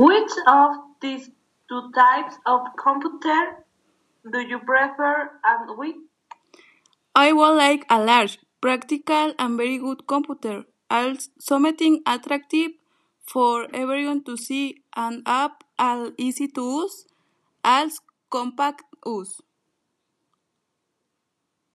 Which of these two types of computer do you prefer and why? I would like a large, practical and very good computer, as something attractive for everyone to see and app and easy to use, as compact use.